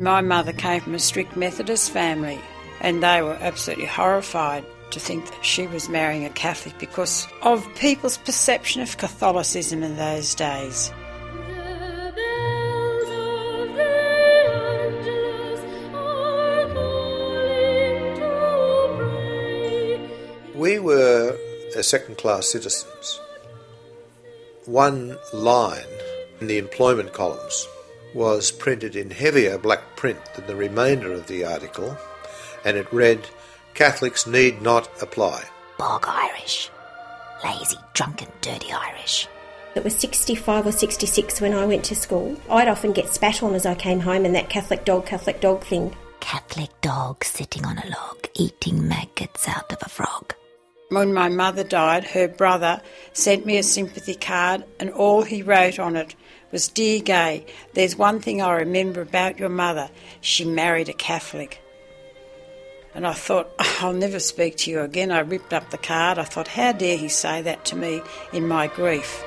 My mother came from a strict Methodist family, and they were absolutely horrified to think that she was marrying a Catholic because of people's perception of Catholicism in those days. We were second class citizens. One line in the employment columns was printed in heavier black print than the remainder of the article, and it read, Catholics need not apply. Bog Irish. Lazy, drunken, dirty Irish. It was 65 or 66 when I went to school. I'd often get spat on as I came home and that Catholic dog, Catholic dog thing. Catholic dog sitting on a log, eating maggots out of a frog. When my mother died, her brother sent me a sympathy card, and all he wrote on it was Dear Gay, there's one thing I remember about your mother. She married a Catholic. And I thought, oh, I'll never speak to you again. I ripped up the card. I thought, how dare he say that to me in my grief?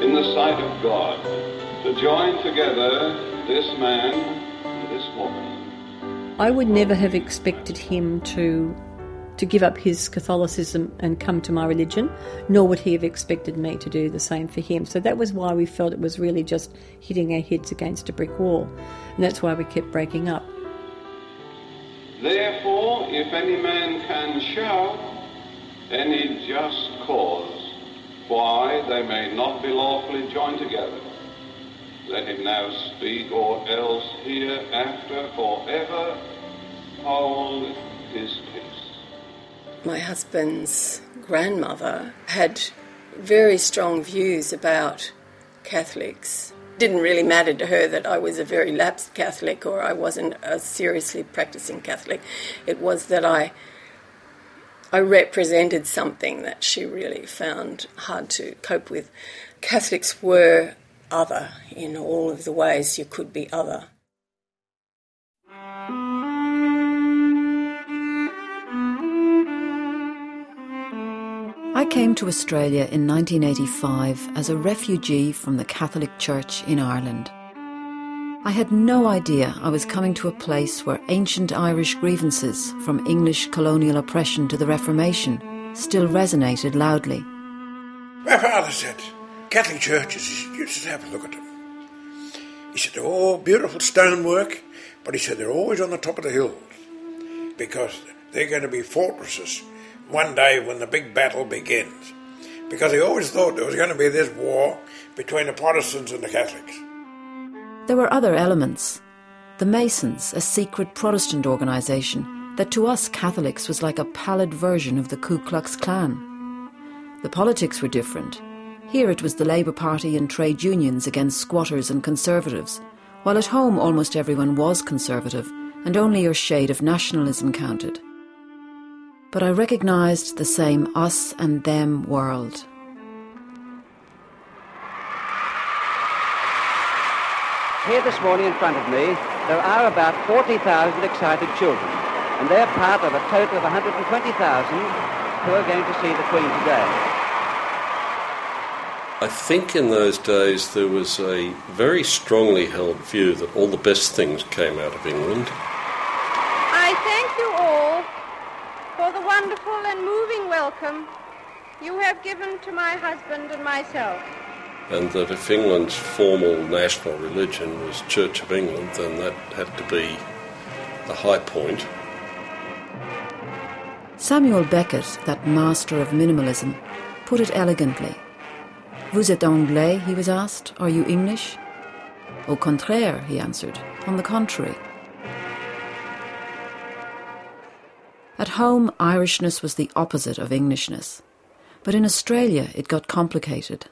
In the sight of God to join together this man and this woman. I would never have expected him to to give up his Catholicism and come to my religion, nor would he have expected me to do the same for him. So that was why we felt it was really just hitting our heads against a brick wall. And that's why we kept breaking up. Therefore, if any man can show any just cause why they may not be lawfully joined together, let him now speak, or else hereafter forever hold his peace. My husband's grandmother had very strong views about Catholics. It Didn't really matter to her that I was a very lapsed Catholic or I wasn't a seriously practicing Catholic. It was that I I represented something that she really found hard to cope with. Catholics were other in all of the ways you could be other. I came to Australia in 1985 as a refugee from the Catholic Church in Ireland. I had no idea I was coming to a place where ancient Irish grievances, from English colonial oppression to the Reformation, still resonated loudly. My father said, Catholic churches, you should have a look at them. He said, they're all beautiful stonework, but he said they're always on the top of the hills because they're going to be fortresses one day when the big battle begins. Because he always thought there was going to be this war between the Protestants and the Catholics. There were other elements. The Masons, a secret Protestant organisation that to us Catholics was like a pallid version of the Ku Klux Klan. The politics were different. Here it was the Labour Party and trade unions against squatters and conservatives, while at home almost everyone was conservative and only your shade of nationalism counted. But I recognised the same us and them world. Here this morning in front of me, there are about 40,000 excited children, and they're part of a total of 120,000 who are going to see the Queen today. I think in those days there was a very strongly held view that all the best things came out of England. I thank you all for the wonderful and moving welcome you have given to my husband and myself. And that if England's formal national religion was Church of England, then that had to be the high point. Samuel Beckett, that master of minimalism, put it elegantly. Vous êtes anglais? he was asked. Are you English? Au contraire, he answered. On the contrary. At home, Irishness was the opposite of Englishness. But in Australia, it got complicated.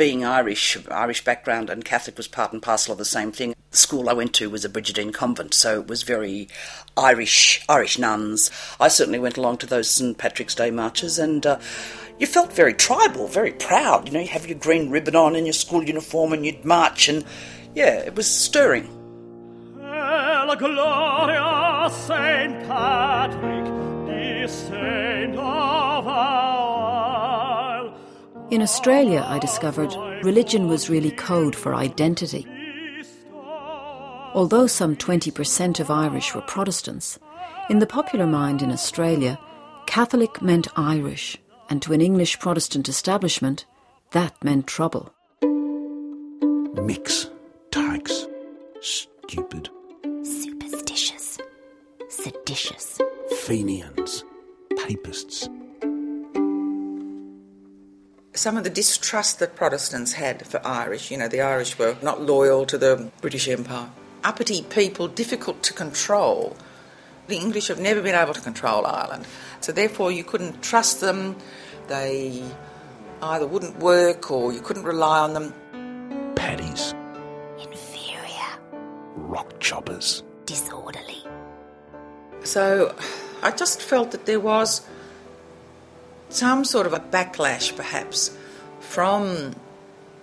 Being Irish, Irish background and Catholic was part and parcel of the same thing. The school I went to was a Brigidine convent, so it was very Irish, Irish nuns. I certainly went along to those St Patrick's Day marches, and uh, you felt very tribal, very proud. You know, you have your green ribbon on in your school uniform, and you'd march, and yeah, it was stirring. La Gloria Saint Patrick, saint of In Australia, I discovered religion was really code for identity. Although some 20% of Irish were Protestants, in the popular mind in Australia, Catholic meant Irish, and to an English Protestant establishment, that meant trouble. Micks, tags, stupid, superstitious, seditious, Fenians, papists. Some of the distrust that Protestants had for Irish, you know, the Irish were not loyal to the British Empire. Uppity people, difficult to control. The English have never been able to control Ireland, so therefore you couldn't trust them. They either wouldn't work or you couldn't rely on them. Paddies. Inferior. Rock choppers. Disorderly. So I just felt that there was some sort of a backlash, perhaps, from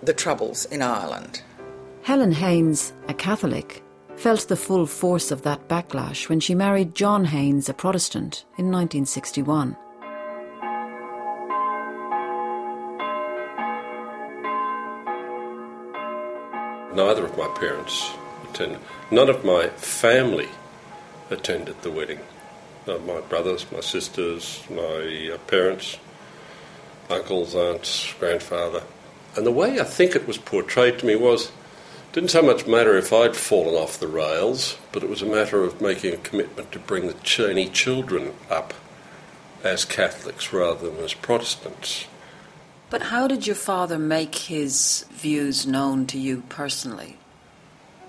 the Troubles in Ireland. Helen Haynes, a Catholic, felt the full force of that backlash when she married John Haynes, a Protestant, in 1961. Neither of my parents attended. None of my family attended the wedding. Uh, my brothers, my sisters, my uh, parents, uncles, aunts, grandfather. And the way I think it was portrayed to me was didn't so much matter if I'd fallen off the rails, but it was a matter of making a commitment to bring the Cheney children up as Catholics rather than as Protestants. But how did your father make his views known to you personally?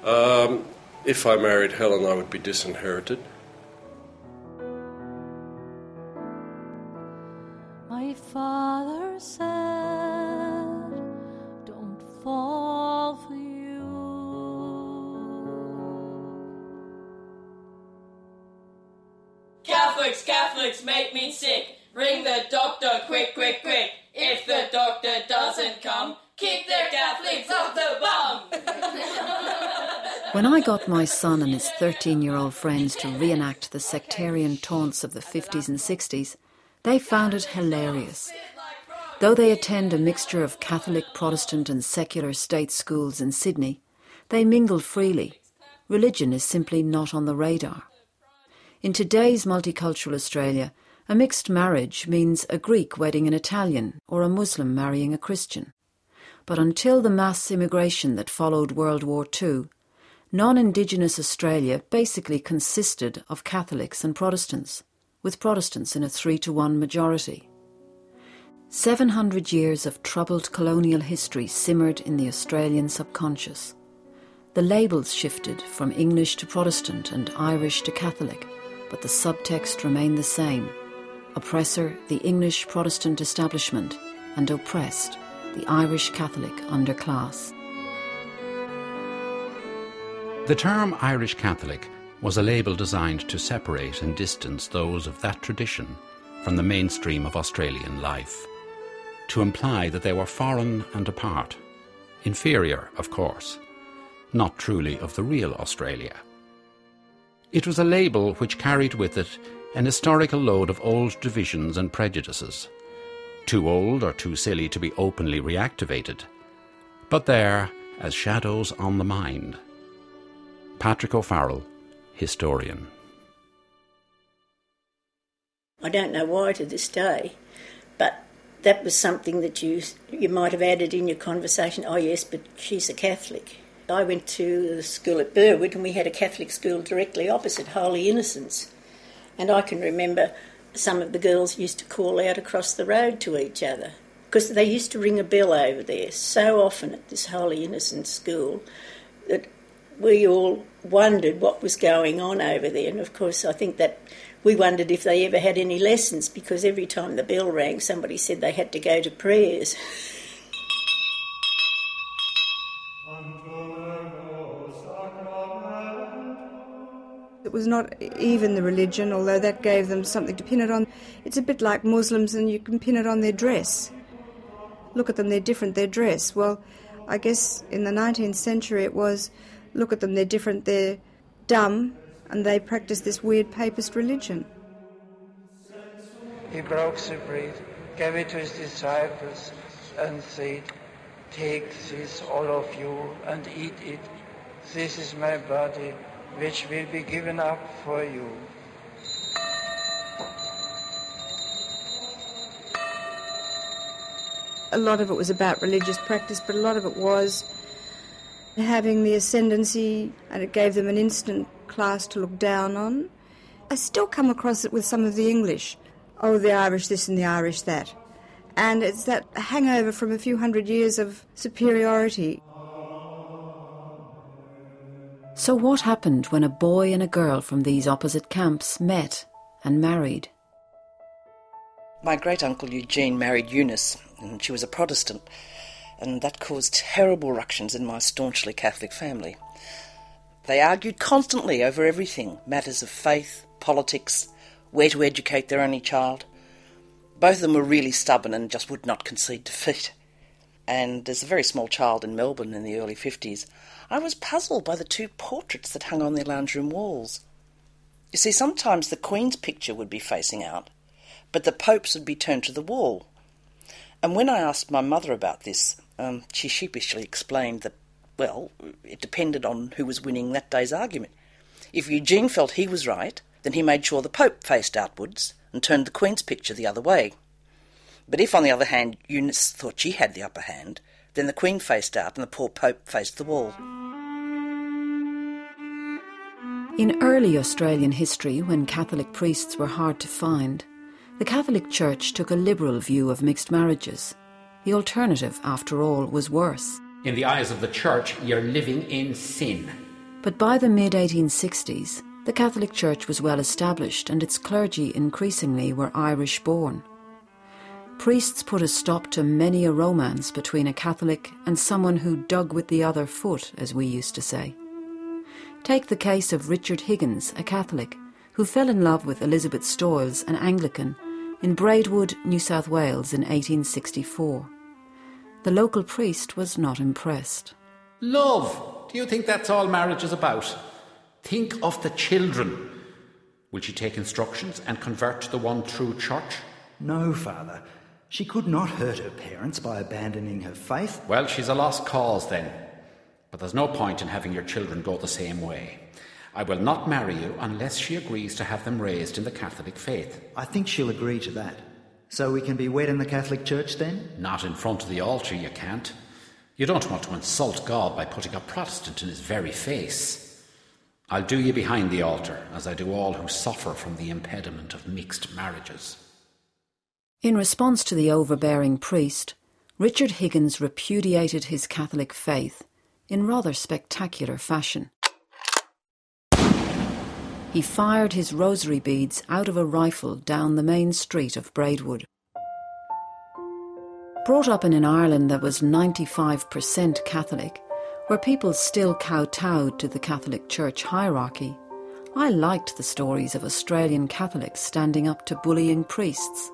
Um, if I married Helen, I would be disinherited. When I got my son and his 13 year old friends to reenact the sectarian taunts of the 50s and 60s, they found it hilarious. Though they attend a mixture of Catholic, Protestant, and secular state schools in Sydney, they mingle freely. Religion is simply not on the radar. In today's multicultural Australia, a mixed marriage means a Greek wedding an Italian or a Muslim marrying a Christian. But until the mass immigration that followed World War II, non Indigenous Australia basically consisted of Catholics and Protestants, with Protestants in a three to one majority. 700 years of troubled colonial history simmered in the Australian subconscious. The labels shifted from English to Protestant and Irish to Catholic, but the subtext remained the same oppressor, the English Protestant establishment, and oppressed, the Irish Catholic underclass. The term Irish Catholic was a label designed to separate and distance those of that tradition from the mainstream of Australian life, to imply that they were foreign and apart, inferior, of course, not truly of the real Australia. It was a label which carried with it an historical load of old divisions and prejudices, too old or too silly to be openly reactivated, but there as shadows on the mind. Patrick O'Farrell, historian. I don't know why to this day, but that was something that you you might have added in your conversation. Oh yes, but she's a Catholic. I went to the school at Burwood, and we had a Catholic school directly opposite Holy Innocents. And I can remember some of the girls used to call out across the road to each other because they used to ring a bell over there so often at this Holy Innocent school that we all wondered what was going on over there. And of course, I think that we wondered if they ever had any lessons because every time the bell rang, somebody said they had to go to prayers. It was not even the religion, although that gave them something to pin it on. It's a bit like Muslims, and you can pin it on their dress. Look at them, they're different, their dress. Well, I guess in the 19th century it was look at them, they're different, they're dumb, and they practice this weird papist religion. He broke the bread, gave it to his disciples, and said, Take this, all of you, and eat it. This is my body, which will be given up for you. A lot of it was about religious practice, but a lot of it was having the ascendancy, and it gave them an instant class to look down on. I still come across it with some of the English. Oh, the Irish this and the Irish that. And it's that hangover from a few hundred years of superiority. So, what happened when a boy and a girl from these opposite camps met and married? My great uncle Eugene married Eunice, and she was a Protestant, and that caused terrible ructions in my staunchly Catholic family. They argued constantly over everything matters of faith, politics, where to educate their only child. Both of them were really stubborn and just would not concede defeat. And as a very small child in Melbourne in the early 50s, I was puzzled by the two portraits that hung on their lounge room walls. You see, sometimes the Queen's picture would be facing out, but the Pope's would be turned to the wall. And when I asked my mother about this, um, she sheepishly explained that, well, it depended on who was winning that day's argument. If Eugene felt he was right, then he made sure the Pope faced outwards and turned the Queen's picture the other way. But if, on the other hand, Eunice thought she had the upper hand, then the Queen faced out and the poor Pope faced the wall. In early Australian history, when Catholic priests were hard to find, the Catholic Church took a liberal view of mixed marriages. The alternative, after all, was worse. In the eyes of the Church, you're living in sin. But by the mid 1860s, the Catholic Church was well established and its clergy increasingly were Irish born. Priests put a stop to many a romance between a Catholic and someone who dug with the other foot, as we used to say. Take the case of Richard Higgins, a Catholic, who fell in love with Elizabeth Stoyles, an Anglican, in Braidwood, New South Wales in 1864. The local priest was not impressed. Love! Do you think that's all marriage is about? Think of the children. Will she take instructions and convert to the one true church? No, Father. She could not hurt her parents by abandoning her faith. Well, she's a lost cause then. But there's no point in having your children go the same way. I will not marry you unless she agrees to have them raised in the Catholic faith. I think she'll agree to that. So we can be wed in the Catholic Church then? Not in front of the altar, you can't. You don't want to insult God by putting a Protestant in his very face. I'll do you behind the altar, as I do all who suffer from the impediment of mixed marriages. In response to the overbearing priest, Richard Higgins repudiated his Catholic faith in rather spectacular fashion. He fired his rosary beads out of a rifle down the main street of Braidwood. Brought up in an Ireland that was 95% Catholic, where people still kowtowed to the Catholic Church hierarchy, I liked the stories of Australian Catholics standing up to bullying priests.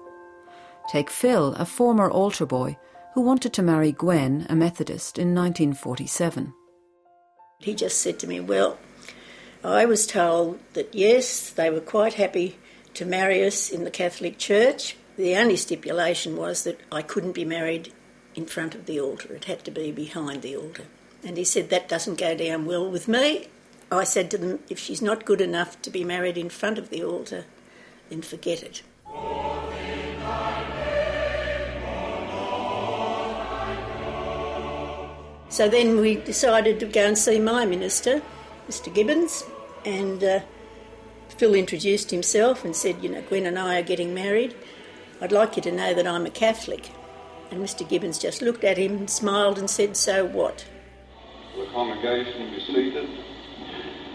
Take Phil, a former altar boy, who wanted to marry Gwen, a Methodist, in 1947. He just said to me, Well, I was told that yes, they were quite happy to marry us in the Catholic Church. The only stipulation was that I couldn't be married in front of the altar, it had to be behind the altar. And he said, That doesn't go down well with me. I said to them, If she's not good enough to be married in front of the altar, then forget it. So then we decided to go and see my minister, Mr. Gibbons, and uh, Phil introduced himself and said, You know, Gwen and I are getting married. I'd like you to know that I'm a Catholic. And Mr. Gibbons just looked at him and smiled and said, So what? The congregation be seated.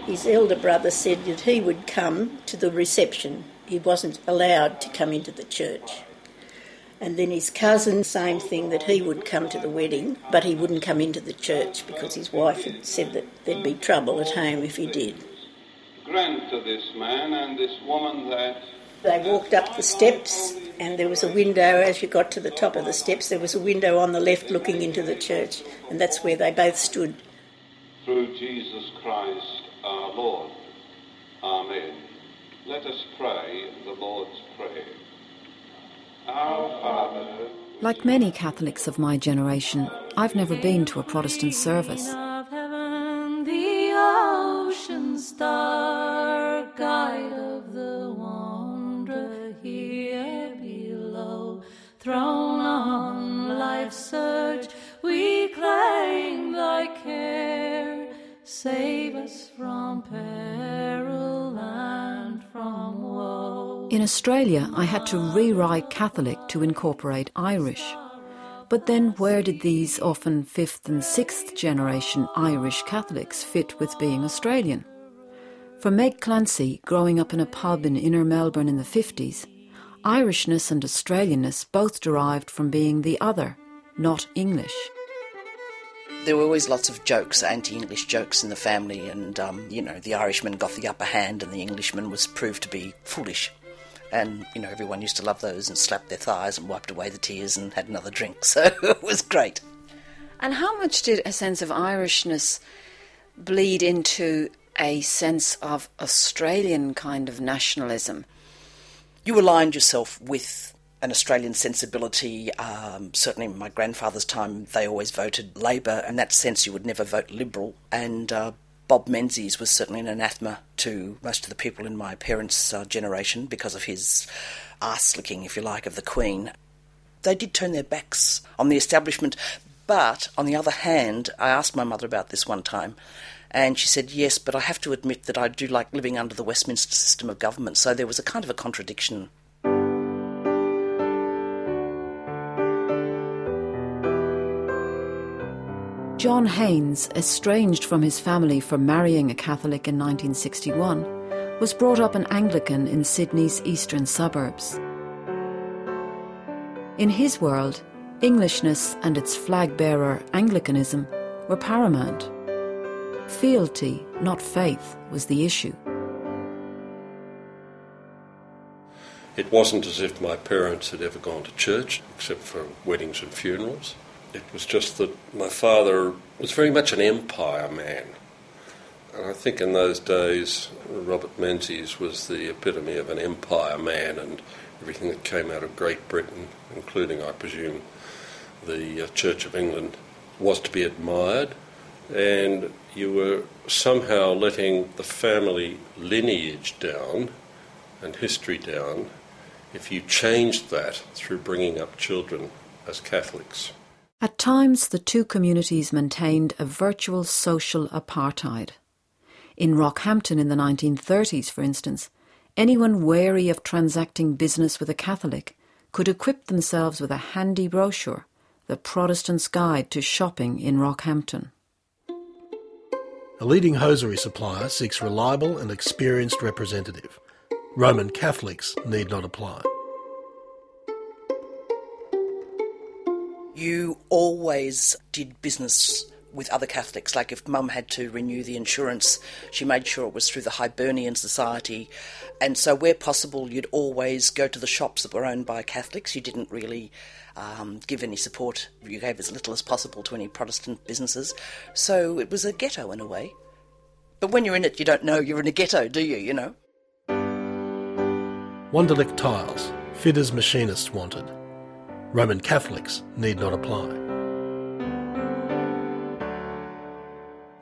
His elder brother said that he would come to the reception. He wasn't allowed to come into the church. And then his cousin, same thing, that he would come to the wedding, but he wouldn't come into the church because his wife had said that there'd be trouble at home if he did. They walked up the steps, and there was a window as you got to the top of the steps. There was a window on the left looking into the church, and that's where they both stood. through Jesus Christ our Lord. Amen. Let us pray the Lord's Prayer. Our Father, Like many Catholics of my generation, I've never been to a Protestant service. of heaven, the ocean star, guide of the wanderer here below, thrown on life's surge, we claim thy care. Save us from peril and from woe. In Australia, I had to rewrite Catholic to incorporate Irish. But then, where did these often fifth and sixth generation Irish Catholics fit with being Australian? For Meg Clancy, growing up in a pub in inner Melbourne in the 50s, Irishness and Australianness both derived from being the other, not English. There were always lots of jokes, anti-English jokes in the family, and um, you know the Irishman got the upper hand, and the Englishman was proved to be foolish. And you know everyone used to love those and slapped their thighs and wiped away the tears and had another drink. So it was great. And how much did a sense of Irishness bleed into a sense of Australian kind of nationalism? You aligned yourself with an Australian sensibility. Um, certainly, in my grandfather's time, they always voted Labor. In that sense, you would never vote Liberal. And uh, Bob Menzies was certainly an anathema to most of the people in my parents' uh, generation because of his arse licking, if you like, of the Queen. They did turn their backs on the establishment. But on the other hand, I asked my mother about this one time, and she said, Yes, but I have to admit that I do like living under the Westminster system of government. So there was a kind of a contradiction John Haynes, estranged from his family for marrying a Catholic in 1961, was brought up an Anglican in Sydney's eastern suburbs. In his world, Englishness and its flag bearer, Anglicanism, were paramount. Fealty, not faith, was the issue. It wasn't as if my parents had ever gone to church, except for weddings and funerals. It was just that my father was very much an empire man. And I think in those days, Robert Menzies was the epitome of an empire man, and everything that came out of Great Britain, including, I presume, the uh, Church of England, was to be admired. And you were somehow letting the family lineage down and history down if you changed that through bringing up children as Catholics. At times, the two communities maintained a virtual social apartheid. In Rockhampton in the 1930s, for instance, anyone wary of transacting business with a Catholic could equip themselves with a handy brochure, The Protestant's Guide to Shopping in Rockhampton. A leading hosiery supplier seeks reliable and experienced representative. Roman Catholics need not apply. You always did business with other Catholics. Like if Mum had to renew the insurance, she made sure it was through the Hibernian Society. And so, where possible, you'd always go to the shops that were owned by Catholics. You didn't really um, give any support, you gave as little as possible to any Protestant businesses. So, it was a ghetto in a way. But when you're in it, you don't know you're in a ghetto, do you? You know? Wunderlich Tiles, fitters machinists wanted. Roman Catholics need not apply.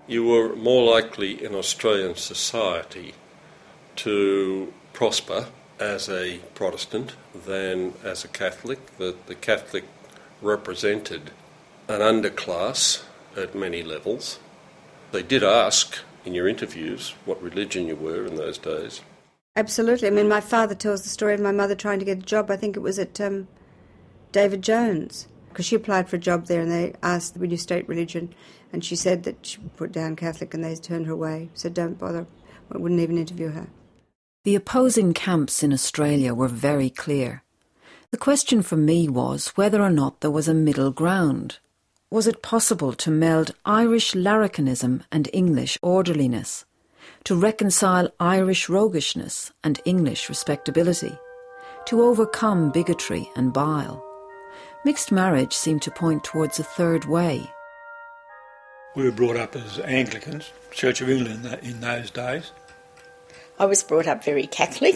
You were more likely in Australian society to prosper as a Protestant than as a Catholic. The, the Catholic represented an underclass at many levels. They did ask in your interviews what religion you were in those days. Absolutely. I mean, my father tells the story of my mother trying to get a job. I think it was at um, David Jones because she applied for a job there and they asked, Will you state religion? And she said that she put down Catholic and they turned her away. Said, Don't bother. Wouldn't even interview her. The opposing camps in Australia were very clear. The question for me was whether or not there was a middle ground. Was it possible to meld Irish larrikinism and English orderliness? to reconcile Irish roguishness and English respectability, to overcome bigotry and bile. Mixed marriage seemed to point towards a third way. We were brought up as Anglicans, Church of England in those days. I was brought up very Catholic.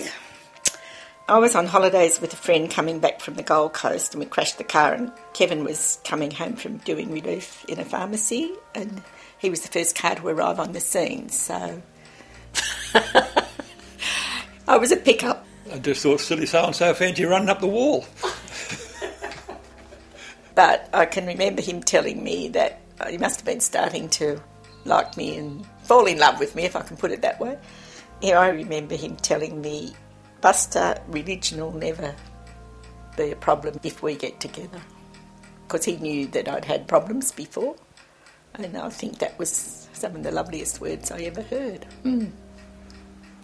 I was on holidays with a friend coming back from the Gold Coast and we crashed the car and Kevin was coming home from doing relief in a pharmacy and he was the first car to arrive on the scene, so I was a pickup. I just thought, silly so and so, fancy running up the wall. but I can remember him telling me that he must have been starting to like me and fall in love with me, if I can put it that way. Yeah, I remember him telling me, Buster, religion will never be a problem if we get together. Because he knew that I'd had problems before. And I think that was some of the loveliest words I ever heard. Mm.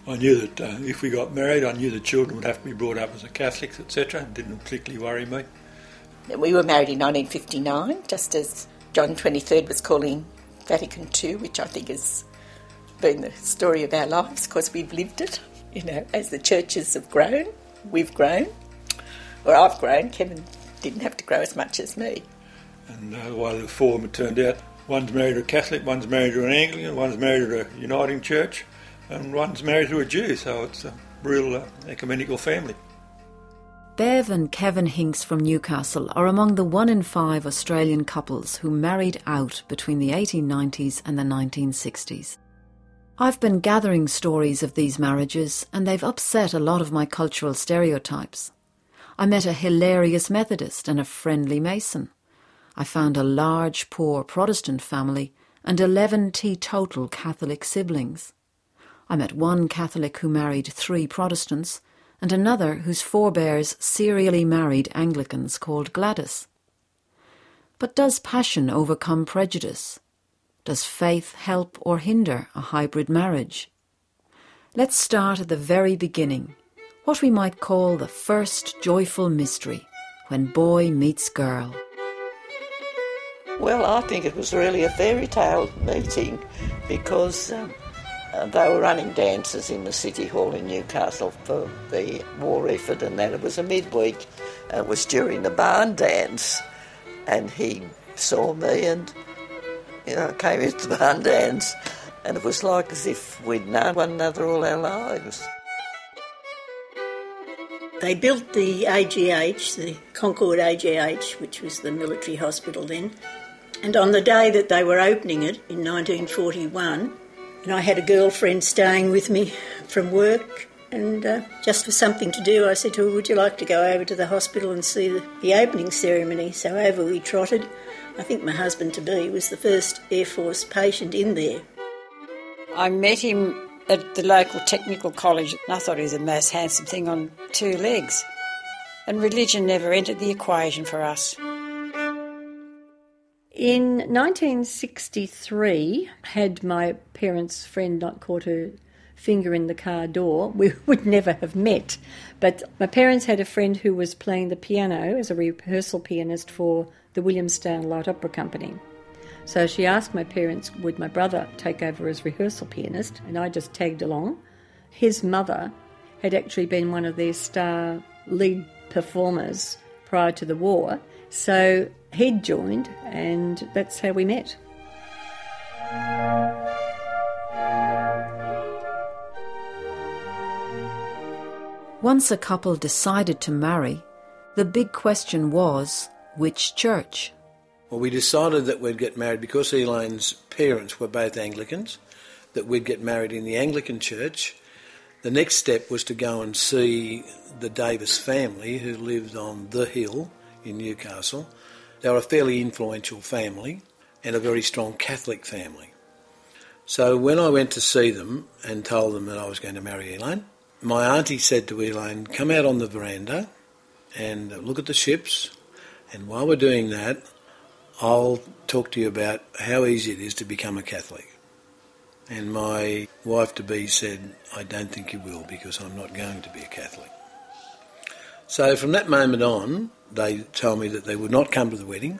I knew that uh, if we got married, I knew the children would have to be brought up as a Catholics, etc. It didn't particularly worry me. We were married in 1959, just as John 23rd was calling Vatican II, which I think has been the story of our lives because we've lived it. You know, as the churches have grown, we've grown. Or I've grown. Kevin didn't have to grow as much as me. And uh, while the four of them turned out, one's married to a Catholic, one's married to an Anglican, one's married to a Uniting Church, and one's married to a Jew, so it's a real uh, ecumenical family. Bev and Kevin Hinks from Newcastle are among the one in five Australian couples who married out between the 1890s and the 1960s. I've been gathering stories of these marriages, and they've upset a lot of my cultural stereotypes. I met a hilarious Methodist and a friendly Mason. I found a large, poor Protestant family and 11 teetotal Catholic siblings. I met one Catholic who married three Protestants and another whose forebears serially married Anglicans called Gladys. But does passion overcome prejudice? Does faith help or hinder a hybrid marriage? Let's start at the very beginning, what we might call the first joyful mystery, when boy meets girl. Well, I think it was really a fairy tale meeting because um, Uh, they were running dances in the City Hall in Newcastle for the war effort, and that it was a midweek. It was during the barn dance, and he saw me and you know came into the barn dance, and it was like as if we'd known one another all our lives. They built the AGH, the Concord AGH, which was the military hospital then, and on the day that they were opening it in 1941, and I had a girlfriend staying with me from work, and uh, just for something to do, I said to her, Would you like to go over to the hospital and see the, the opening ceremony? So over we trotted. I think my husband to be was the first Air Force patient in there. I met him at the local technical college, and I thought he was the most handsome thing on two legs. And religion never entered the equation for us. In 1963, had my parents' friend not caught her finger in the car door, we would never have met. But my parents had a friend who was playing the piano as a rehearsal pianist for the Williamstown Light Opera Company. So she asked my parents, would my brother take over as rehearsal pianist, and I just tagged along. His mother had actually been one of their star lead performers prior to the war, so he'd joined, and that's how we met. Once a couple decided to marry, the big question was which church? Well, we decided that we'd get married because Elaine's parents were both Anglicans, that we'd get married in the Anglican church. The next step was to go and see the Davis family who lived on the hill in Newcastle. They were a fairly influential family and a very strong Catholic family. So when I went to see them and told them that I was going to marry Elaine, my auntie said to Elaine, come out on the veranda and look at the ships. And while we're doing that, I'll talk to you about how easy it is to become a Catholic. And my wife to be said, I don't think you will because I'm not going to be a Catholic. So from that moment on, they told me that they would not come to the wedding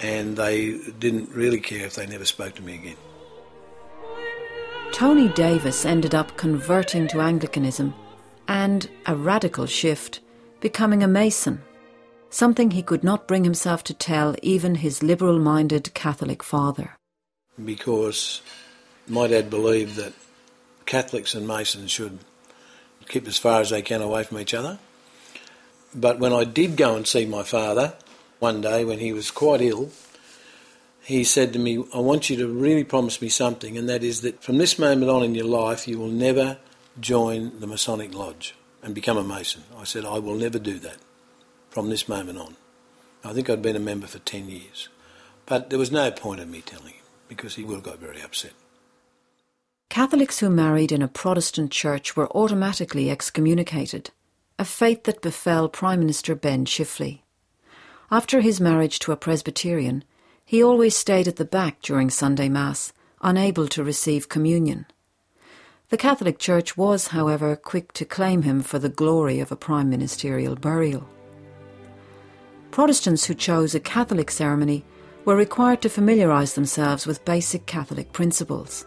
and they didn't really care if they never spoke to me again. Tony Davis ended up converting to Anglicanism and, a radical shift, becoming a Mason, something he could not bring himself to tell even his liberal minded Catholic father. Because my dad believed that Catholics and Masons should keep as far as they can away from each other. But when I did go and see my father one day when he was quite ill, he said to me, I want you to really promise me something, and that is that from this moment on in your life, you will never join the Masonic Lodge and become a Mason. I said, I will never do that from this moment on. I think I'd been a member for 10 years. But there was no point in me telling him because he would have got very upset. Catholics who married in a Protestant church were automatically excommunicated, a fate that befell Prime Minister Ben Chifley. After his marriage to a Presbyterian, he always stayed at the back during Sunday Mass, unable to receive communion. The Catholic Church was, however, quick to claim him for the glory of a prime ministerial burial. Protestants who chose a Catholic ceremony were required to familiarise themselves with basic Catholic principles.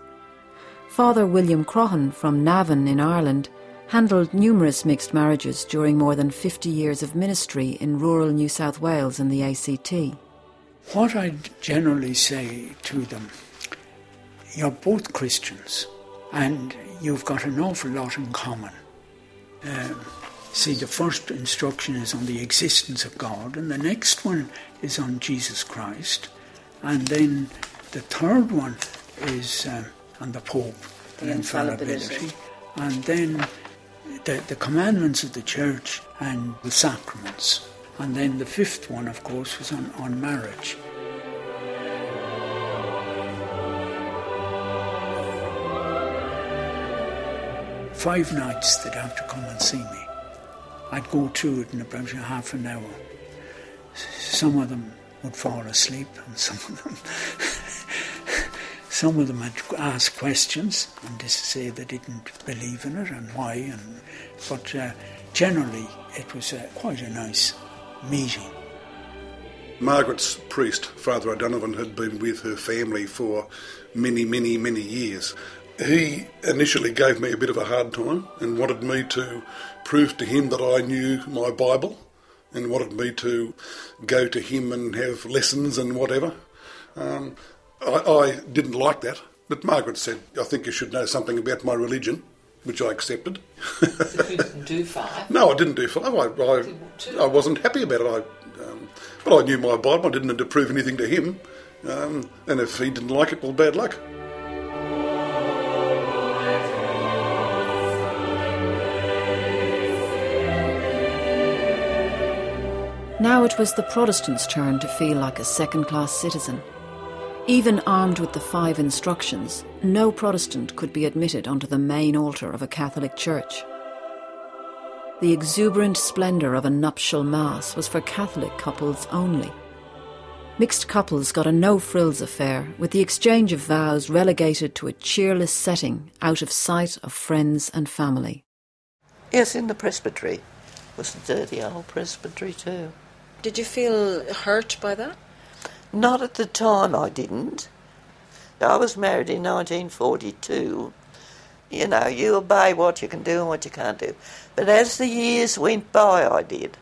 Father William Croghan from Navan in Ireland handled numerous mixed marriages during more than 50 years of ministry in rural New South Wales and the ACT. What I generally say to them, you're both Christians and you've got an awful lot in common. Um, see, the first instruction is on the existence of God, and the next one is on Jesus Christ, and then the third one is um, and the Pope, the, the infallibility. infallibility. And then the, the commandments of the church and the sacraments. And then the fifth one, of course, was on, on marriage. Five nights they'd have to come and see me. I'd go through it in about half an hour. Some of them would fall asleep, and some of them some of them had asked questions and to say they didn't believe in it and why. And but uh, generally, it was uh, quite a nice meeting. Margaret's priest, Father O'Donovan, had been with her family for many, many, many years. He initially gave me a bit of a hard time and wanted me to prove to him that I knew my Bible and wanted me to go to him and have lessons and whatever. Um, I, I didn't like that, but Margaret said, I think you should know something about my religion, which I accepted. you didn't do five? No, I didn't do five. I, I, I wasn't happy about it. I, um, but I knew my Bible. I didn't need to prove anything to him. Um, and if he didn't like it, well, bad luck. Now it was the Protestants' turn to feel like a second class citizen. Even armed with the five instructions, no Protestant could be admitted onto the main altar of a Catholic church. The exuberant splendour of a nuptial mass was for Catholic couples only. Mixed couples got a no frills affair, with the exchange of vows relegated to a cheerless setting out of sight of friends and family. Yes, in the presbytery. It was a dirty old presbytery too. Did you feel hurt by that? Not at the time, I didn't. I was married in 1942. You know, you obey what you can do and what you can't do. But as the years went by, I did.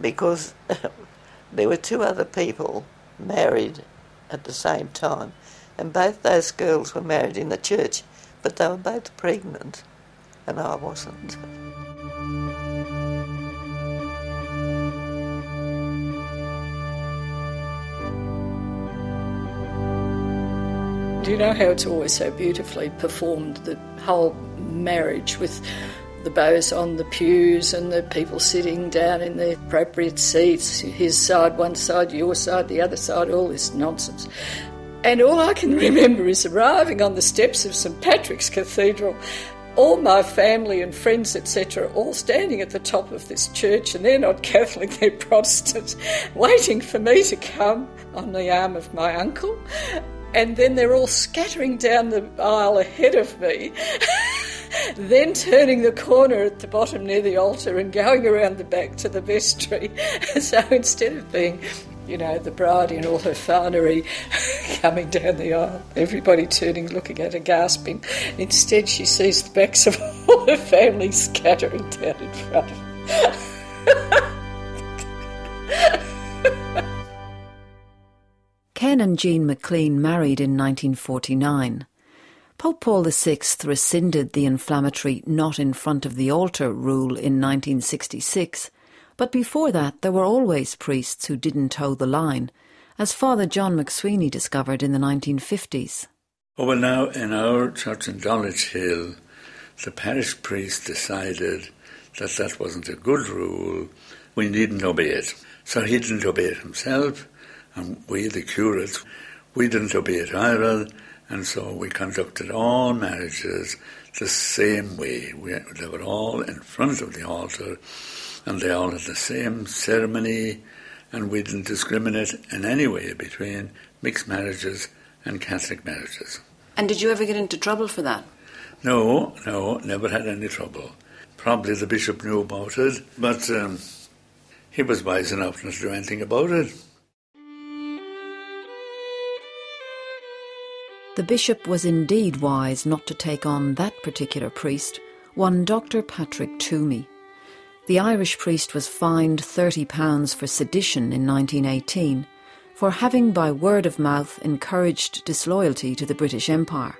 Because there were two other people married at the same time. And both those girls were married in the church. But they were both pregnant. And I wasn't. Do you know how it's always so beautifully performed, the whole marriage with the bows on the pews and the people sitting down in the appropriate seats, his side, one side, your side, the other side, all this nonsense. And all I can remember is arriving on the steps of St Patrick's Cathedral, all my family and friends, etc., all standing at the top of this church, and they're not Catholic, they're Protestant, waiting for me to come on the arm of my uncle and then they're all scattering down the aisle ahead of me. then turning the corner at the bottom near the altar and going around the back to the vestry. so instead of being you know, the bride in all her finery coming down the aisle, everybody turning, looking at her, gasping. Instead, she sees the backs of all her family scattering down in front of her. Ken and Jean McLean married in 1949. Pope Paul VI rescinded the inflammatory not in front of the altar rule in 1966, but before that there were always priests who didn't toe the line, as Father John McSweeney discovered in the 1950s. Oh, well, now in our church in Dulwich Hill, the parish priest decided that that wasn't a good rule, we needn't obey it. So he didn't obey it himself, and we, the curates, we didn't obey it either. And so we conducted all marriages the same way. We, they were all in front of the altar and they all had the same ceremony and we didn't discriminate in any way between mixed marriages and Catholic marriages. And did you ever get into trouble for that? No, no, never had any trouble. Probably the bishop knew about it, but um, he was wise enough not to do anything about it. The bishop was indeed wise not to take on that particular priest, one Dr. Patrick Tuomey. The Irish priest was fined £30 for sedition in 1918 for having by word of mouth encouraged disloyalty to the British Empire.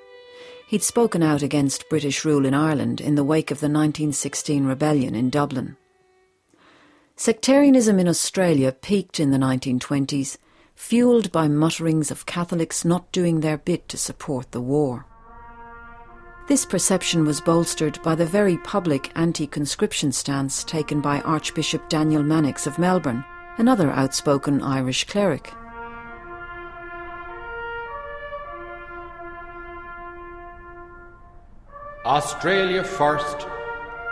He'd spoken out against British rule in Ireland in the wake of the 1916 rebellion in Dublin. Sectarianism in Australia peaked in the 1920s fuelled by mutterings of Catholics not doing their bit to support the war. This perception was bolstered by the very public anti conscription stance taken by Archbishop Daniel Mannix of Melbourne, another outspoken Irish cleric. Australia first,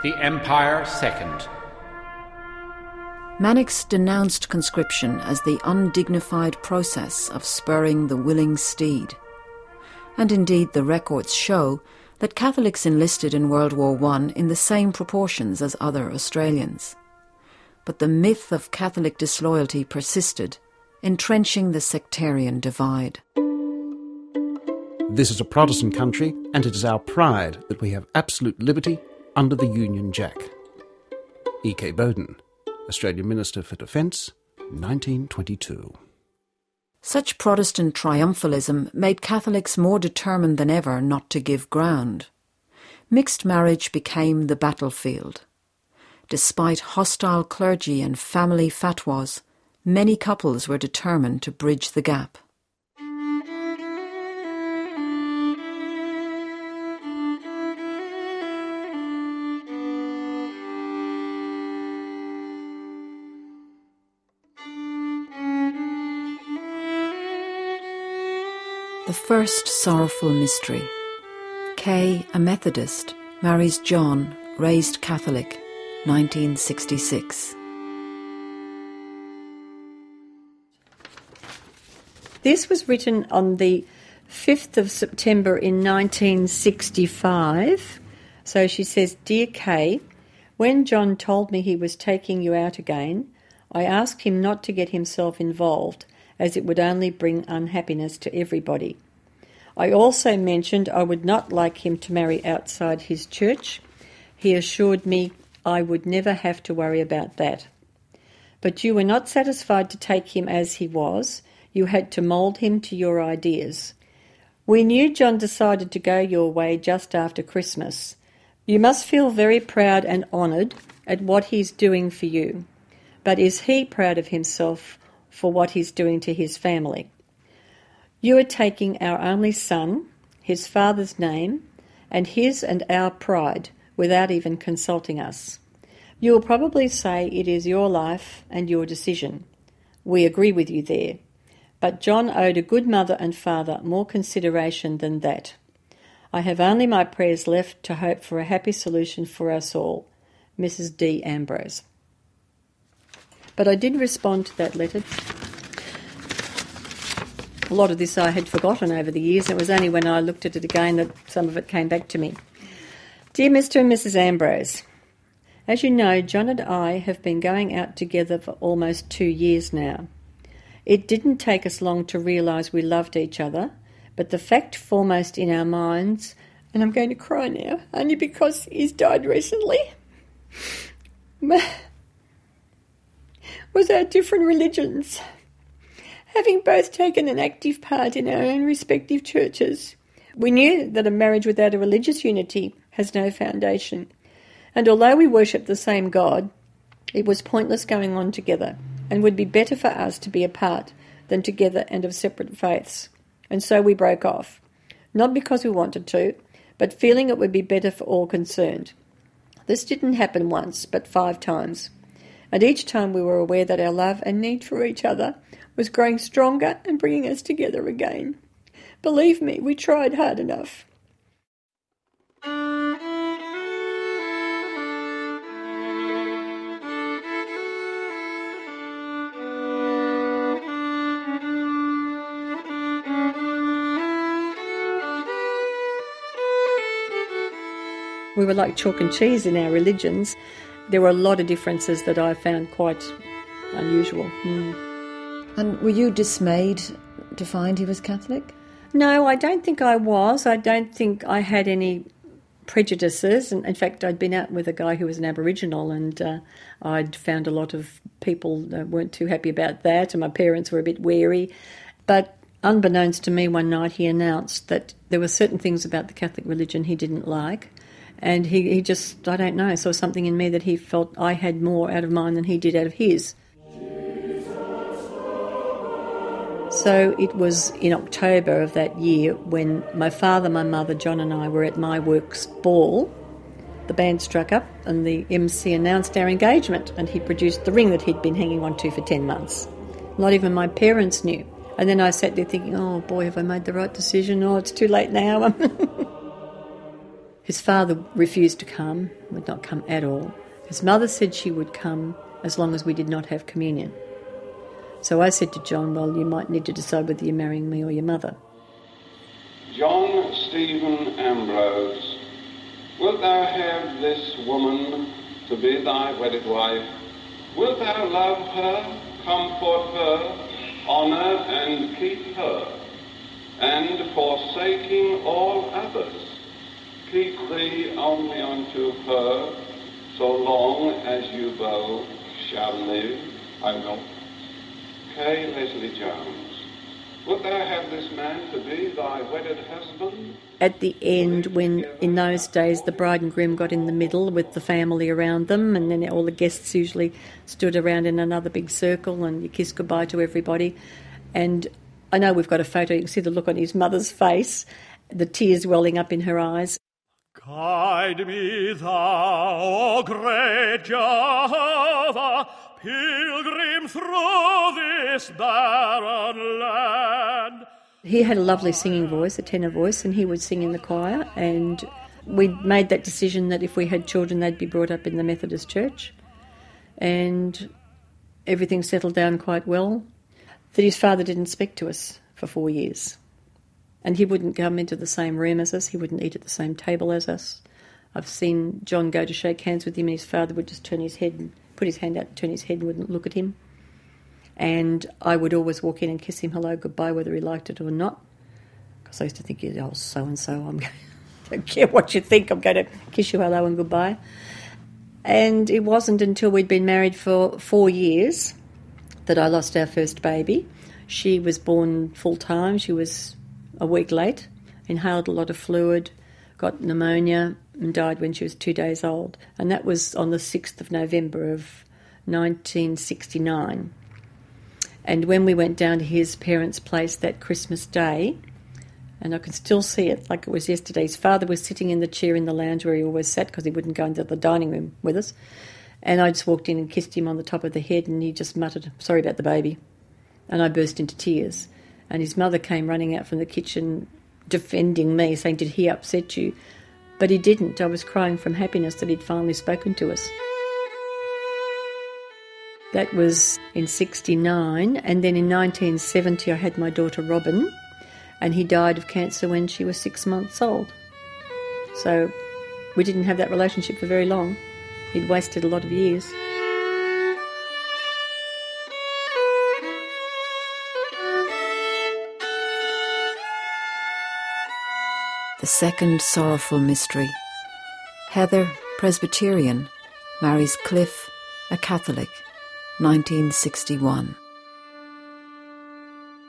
the Empire second. Mannix denounced conscription as the undignified process of spurring the willing steed. And indeed, the records show that Catholics enlisted in World War I in the same proportions as other Australians. But the myth of Catholic disloyalty persisted, entrenching the sectarian divide. This is a Protestant country, and it is our pride that we have absolute liberty under the Union Jack. E.K. Bowden. Australian Minister for Defence, 1922. Such Protestant triumphalism made Catholics more determined than ever not to give ground. Mixed marriage became the battlefield. Despite hostile clergy and family fatwas, many couples were determined to bridge the gap. The first sorrowful mystery. Kay, a Methodist, marries John, raised Catholic, 1966. This was written on the 5th of September in 1965. So she says, Dear Kay, when John told me he was taking you out again, I asked him not to get himself involved as it would only bring unhappiness to everybody. I also mentioned I would not like him to marry outside his church. He assured me I would never have to worry about that. But you were not satisfied to take him as he was, you had to mould him to your ideas. We knew John decided to go your way just after Christmas. You must feel very proud and honoured at what he's doing for you. But is he proud of himself for what he's doing to his family. You are taking our only son, his father's name, and his and our pride without even consulting us. You will probably say it is your life and your decision. We agree with you there. But John owed a good mother and father more consideration than that. I have only my prayers left to hope for a happy solution for us all. Mrs. D. Ambrose. But I did respond to that letter. A lot of this I had forgotten over the years. It was only when I looked at it again that some of it came back to me. Dear Mr. and Mrs. Ambrose, as you know, John and I have been going out together for almost two years now. It didn't take us long to realise we loved each other, but the fact foremost in our minds, and I'm going to cry now, only because he's died recently, was our different religions. Having both taken an active part in our own respective churches, we knew that a marriage without a religious unity has no foundation. And although we worship the same God, it was pointless going on together, and would be better for us to be apart than together and of separate faiths. And so we broke off. Not because we wanted to, but feeling it would be better for all concerned. This didn't happen once, but five times. And each time we were aware that our love and need for each other was growing stronger and bringing us together again. Believe me, we tried hard enough. We were like chalk and cheese in our religions. There were a lot of differences that I found quite unusual. Mm. And were you dismayed to find he was Catholic? No, I don't think I was. I don't think I had any prejudices. And in fact, I'd been out with a guy who was an Aboriginal, and uh, I'd found a lot of people that weren't too happy about that, and my parents were a bit wary. But unbeknownst to me, one night he announced that there were certain things about the Catholic religion he didn't like. And he, he just, I don't know, saw something in me that he felt I had more out of mine than he did out of his. So it was in October of that year when my father, my mother, John, and I were at my works ball. The band struck up and the MC announced our engagement, and he produced the ring that he'd been hanging on to for 10 months. Not even my parents knew. And then I sat there thinking, oh boy, have I made the right decision? Oh, it's too late now. His father refused to come, would not come at all. His mother said she would come as long as we did not have communion. So I said to John, Well, you might need to decide whether you're marrying me or your mother. John Stephen Ambrose, wilt thou have this woman to be thy wedded wife? Wilt thou love her, comfort her, honour and keep her, and forsaking all others? Keep thee only unto her, so long as you both shall live. I will. Kay Leslie Jones. Would thou have this man to be thy wedded husband? At the end, when in those days the bride and groom got in the middle with the family around them, and then all the guests usually stood around in another big circle and you kiss goodbye to everybody. And I know we've got a photo, you can see the look on his mother's face, the tears welling up in her eyes. Guide me thou, O great Jehovah, pilgrim through this barren land. He had a lovely singing voice, a tenor voice, and he would sing in the choir. And we made that decision that if we had children, they'd be brought up in the Methodist Church. And everything settled down quite well. That his father didn't speak to us for four years. And he wouldn't come into the same room as us, he wouldn't eat at the same table as us. I've seen John go to shake hands with him, and his father would just turn his head and put his hand out and turn his head and wouldn't look at him. And I would always walk in and kiss him hello, goodbye, whether he liked it or not. Because I used to think, oh, so and so, going don't care what you think, I'm going to kiss you hello and goodbye. And it wasn't until we'd been married for four years that I lost our first baby. She was born full time. She was a week late, inhaled a lot of fluid, got pneumonia, and died when she was two days old. And that was on the 6th of November of 1969. And when we went down to his parents' place that Christmas Day, and I can still see it like it was yesterday. His father was sitting in the chair in the lounge where he always sat because he wouldn't go into the dining room with us. And I just walked in and kissed him on the top of the head, and he just muttered, Sorry about the baby. And I burst into tears. And his mother came running out from the kitchen defending me, saying, Did he upset you? But he didn't. I was crying from happiness that he'd finally spoken to us. That was in 69. And then in 1970, I had my daughter Robin, and he died of cancer when she was six months old. So we didn't have that relationship for very long. He'd wasted a lot of years. The second sorrowful mystery. Heather, Presbyterian, marries Cliff, a Catholic, 1961.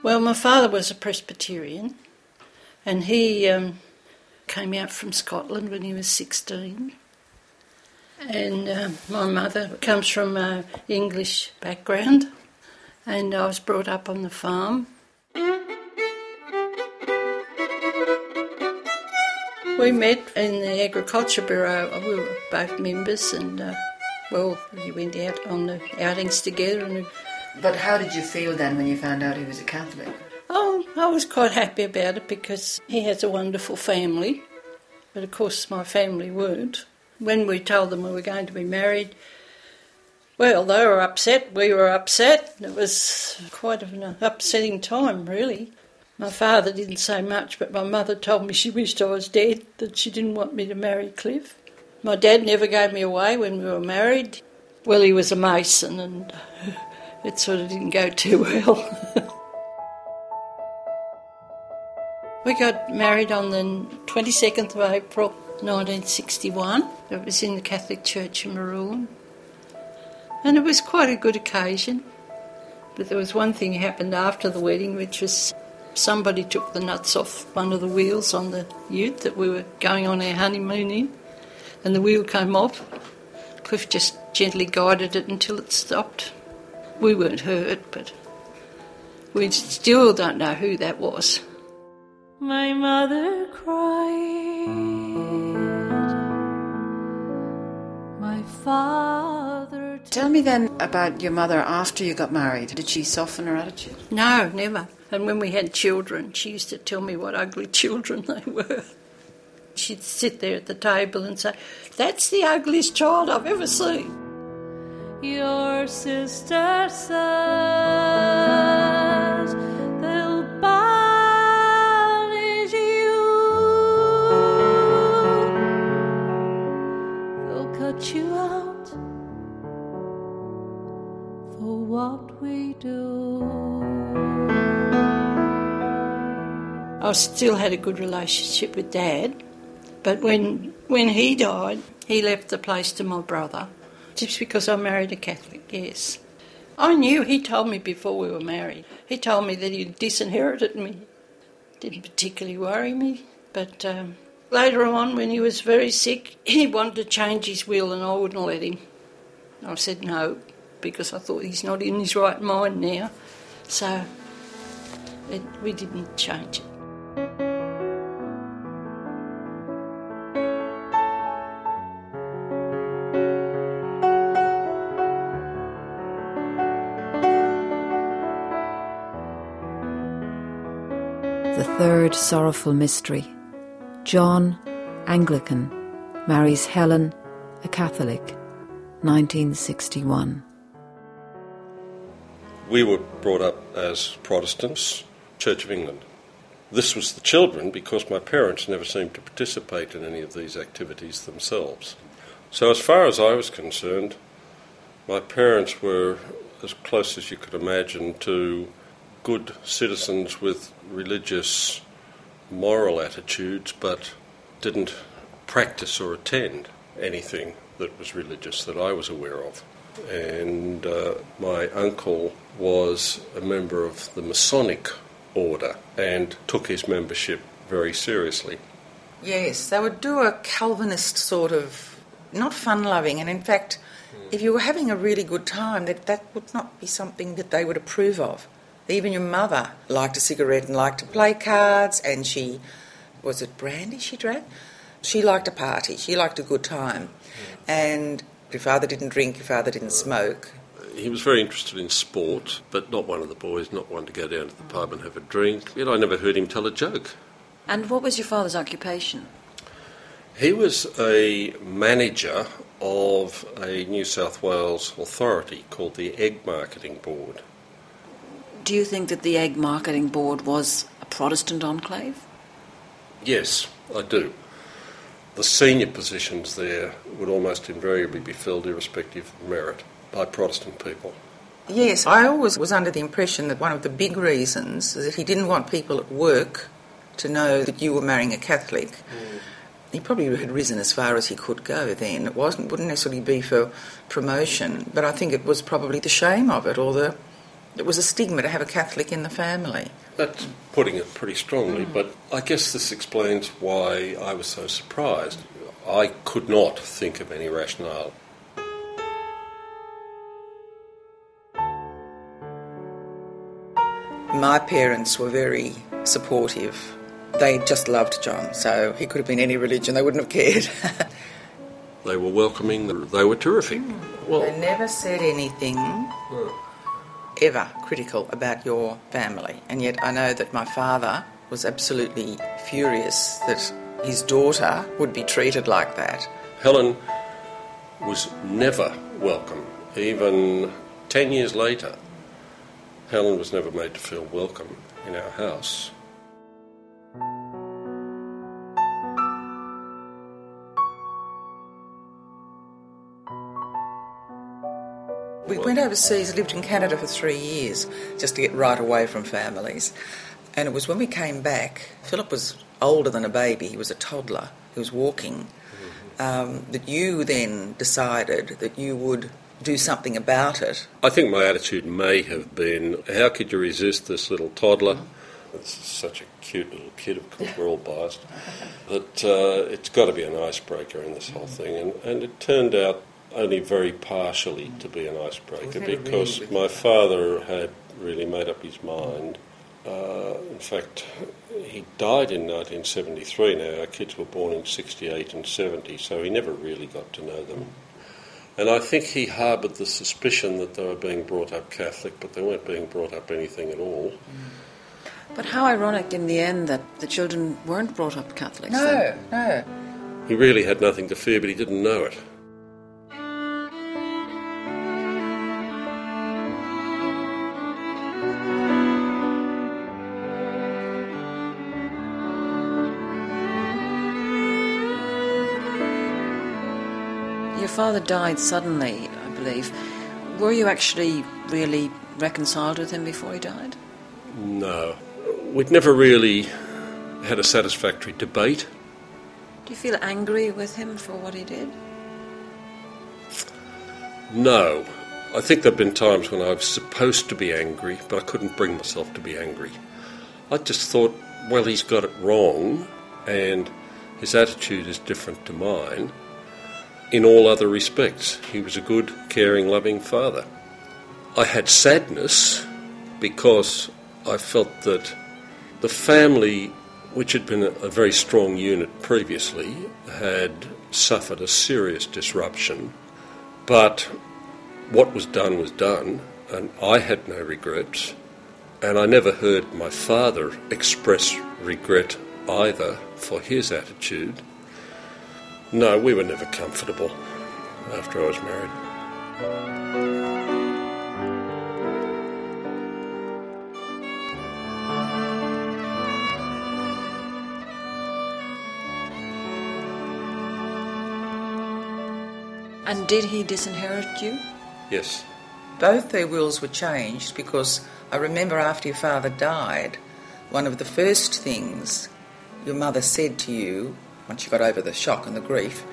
Well, my father was a Presbyterian, and he um, came out from Scotland when he was 16. And uh, my mother comes from an English background, and I was brought up on the farm. We met in the Agriculture Bureau. We were both members, and uh, well, we went out on the outings together. And But how did you feel then when you found out he was a Catholic? oh, I was quite happy about it because he has a wonderful family. But of course, my family weren't. When we told them we were going to be married, well, they were upset. We were upset. It was quite an upsetting time, really. My father didn't say much, but my mother told me she wished I was dead, that she didn't want me to marry Cliff. My dad never gave me away when we were married. Well, he was a mason, and it sort of didn't go too well. we got married on the 22nd of April 1961. It was in the Catholic Church in Maroon. And it was quite a good occasion. But there was one thing happened after the wedding, which was somebody took the nuts off one of the wheels on the ute that we were going on our honeymoon in, and the wheel came off. Cliff just gently guided it until it stopped. We weren't hurt, but we still don't know who that was. My mother cried. My father. Tell me then about your mother after you got married. Did she soften her attitude? No, never. And when we had children, she used to tell me what ugly children they were. She'd sit there at the table and say, That's the ugliest child I've ever seen. Your sister says still had a good relationship with Dad, but when when he died, he left the place to my brother, just because I married a Catholic. Yes, I knew. He told me before we were married. He told me that he'd disinherited me. Didn't particularly worry me, but um, later on, when he was very sick, he wanted to change his will, and I wouldn't let him. I said no because I thought he's not in his right mind now, so it, we didn't change it. Third sorrowful mystery. John, Anglican, marries Helen, a Catholic, 1961. We were brought up as Protestants, Church of England. This was the children because my parents never seemed to participate in any of these activities themselves. So, as far as I was concerned, my parents were as close as you could imagine to good citizens with religious, moral attitudes, but didn't practice or attend anything that was religious that I was aware of. And uh, my uncle was a member of the Masonic order and took his membership very seriously. Yes, they would do a Calvinist sort of, not fun loving, and in fact, if you were having a really good time, that, that would not be something that they would approve of. Even your mother liked a cigarette and liked to play cards, and she, was it brandy she drank? She liked a party, she liked a good time. And your father didn't drink, your father didn't smoke. He was very interested in sport, but not one of the boys, not one to go down to the pub and have a drink. Yet I never heard him tell a joke. And what was your father's occupation? He was a manager of a New South Wales authority called the Egg Marketing Board. Do you think that the Egg Marketing Board was a Protestant enclave? Yes, I do. The senior positions there would almost invariably be filled, irrespective of merit, by Protestant people. Yes, I always was under the impression that one of the big reasons is that he didn't want people at work to know that you were marrying a Catholic. Hmm. He probably had risen as far as he could go then. It wasn't wouldn't necessarily be for promotion, but I think it was probably the shame of it or the it was a stigma to have a Catholic in the family. That's putting it pretty strongly, hmm. but I guess this explains why I was so surprised. I could not think of any rationale. My parents were very supportive. They just loved John, so he could have been any religion, they wouldn't have cared. They were welcoming, they were terrific. Well, they never said anything hmm. Ever critical about your family, and yet I know that my father was absolutely furious that his daughter would be treated like that. Helen was never welcome. Even 10 years later, Helen was never made to feel welcome in our house. Went overseas, lived in Canada for three years, just to get right away from families. And it was when we came back, Philip was older than a baby, he was a toddler, he was walking, um, that you then decided that you would do something about it. I think my attitude may have been how could you resist this little toddler? It's such a cute little kid, of course, we're all biased. But uh, it's got to be an icebreaker in this whole thing. And, and it turned out only very partially to be an icebreaker because really my father had really made up his mind. Uh, in fact, he died in 1973. Now, our kids were born in 68 and 70, so he never really got to know them. And I think he harboured the suspicion that they were being brought up Catholic, but they weren't being brought up anything at all. But how ironic in the end that the children weren't brought up Catholics. No, then. no. He really had nothing to fear, but he didn't know it. Father died suddenly, I believe. Were you actually really reconciled with him before he died? No. We'd never really had a satisfactory debate. Do you feel angry with him for what he did? No. I think there have been times when I was supposed to be angry, but I couldn't bring myself to be angry. I just thought, well, he's got it wrong, and his attitude is different to mine. In all other respects, he was a good, caring, loving father. I had sadness because I felt that the family, which had been a, very strong unit previously, had suffered a serious disruption. But what was done was done, and I had no regrets. And I never heard my father express regret either for his attitude. No, we were never comfortable after I was married. And did he disinherit you? Yes. Both their wills were changed because I remember after your father died, one of the first things your mother said to you, once you got over the shock and the grief,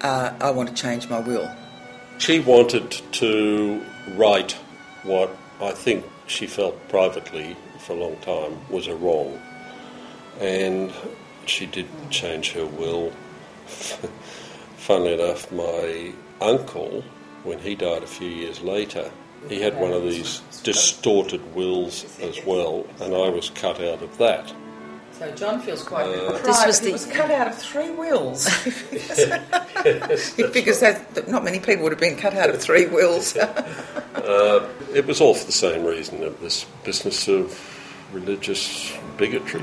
uh, I want to change my will. She wanted to write what I think she felt privately for a long time was a wrong. And she did change her will. Funnily enough, my uncle, when he died a few years later, he had one of these distorted wills as well, and I was cut out of that. So John feels quite Uh, proud. This was he the- was cut out of three wills. he figures that, that not many people would have been cut out of three wills. Uh, it was all for the same reason of this business of religious bigotry.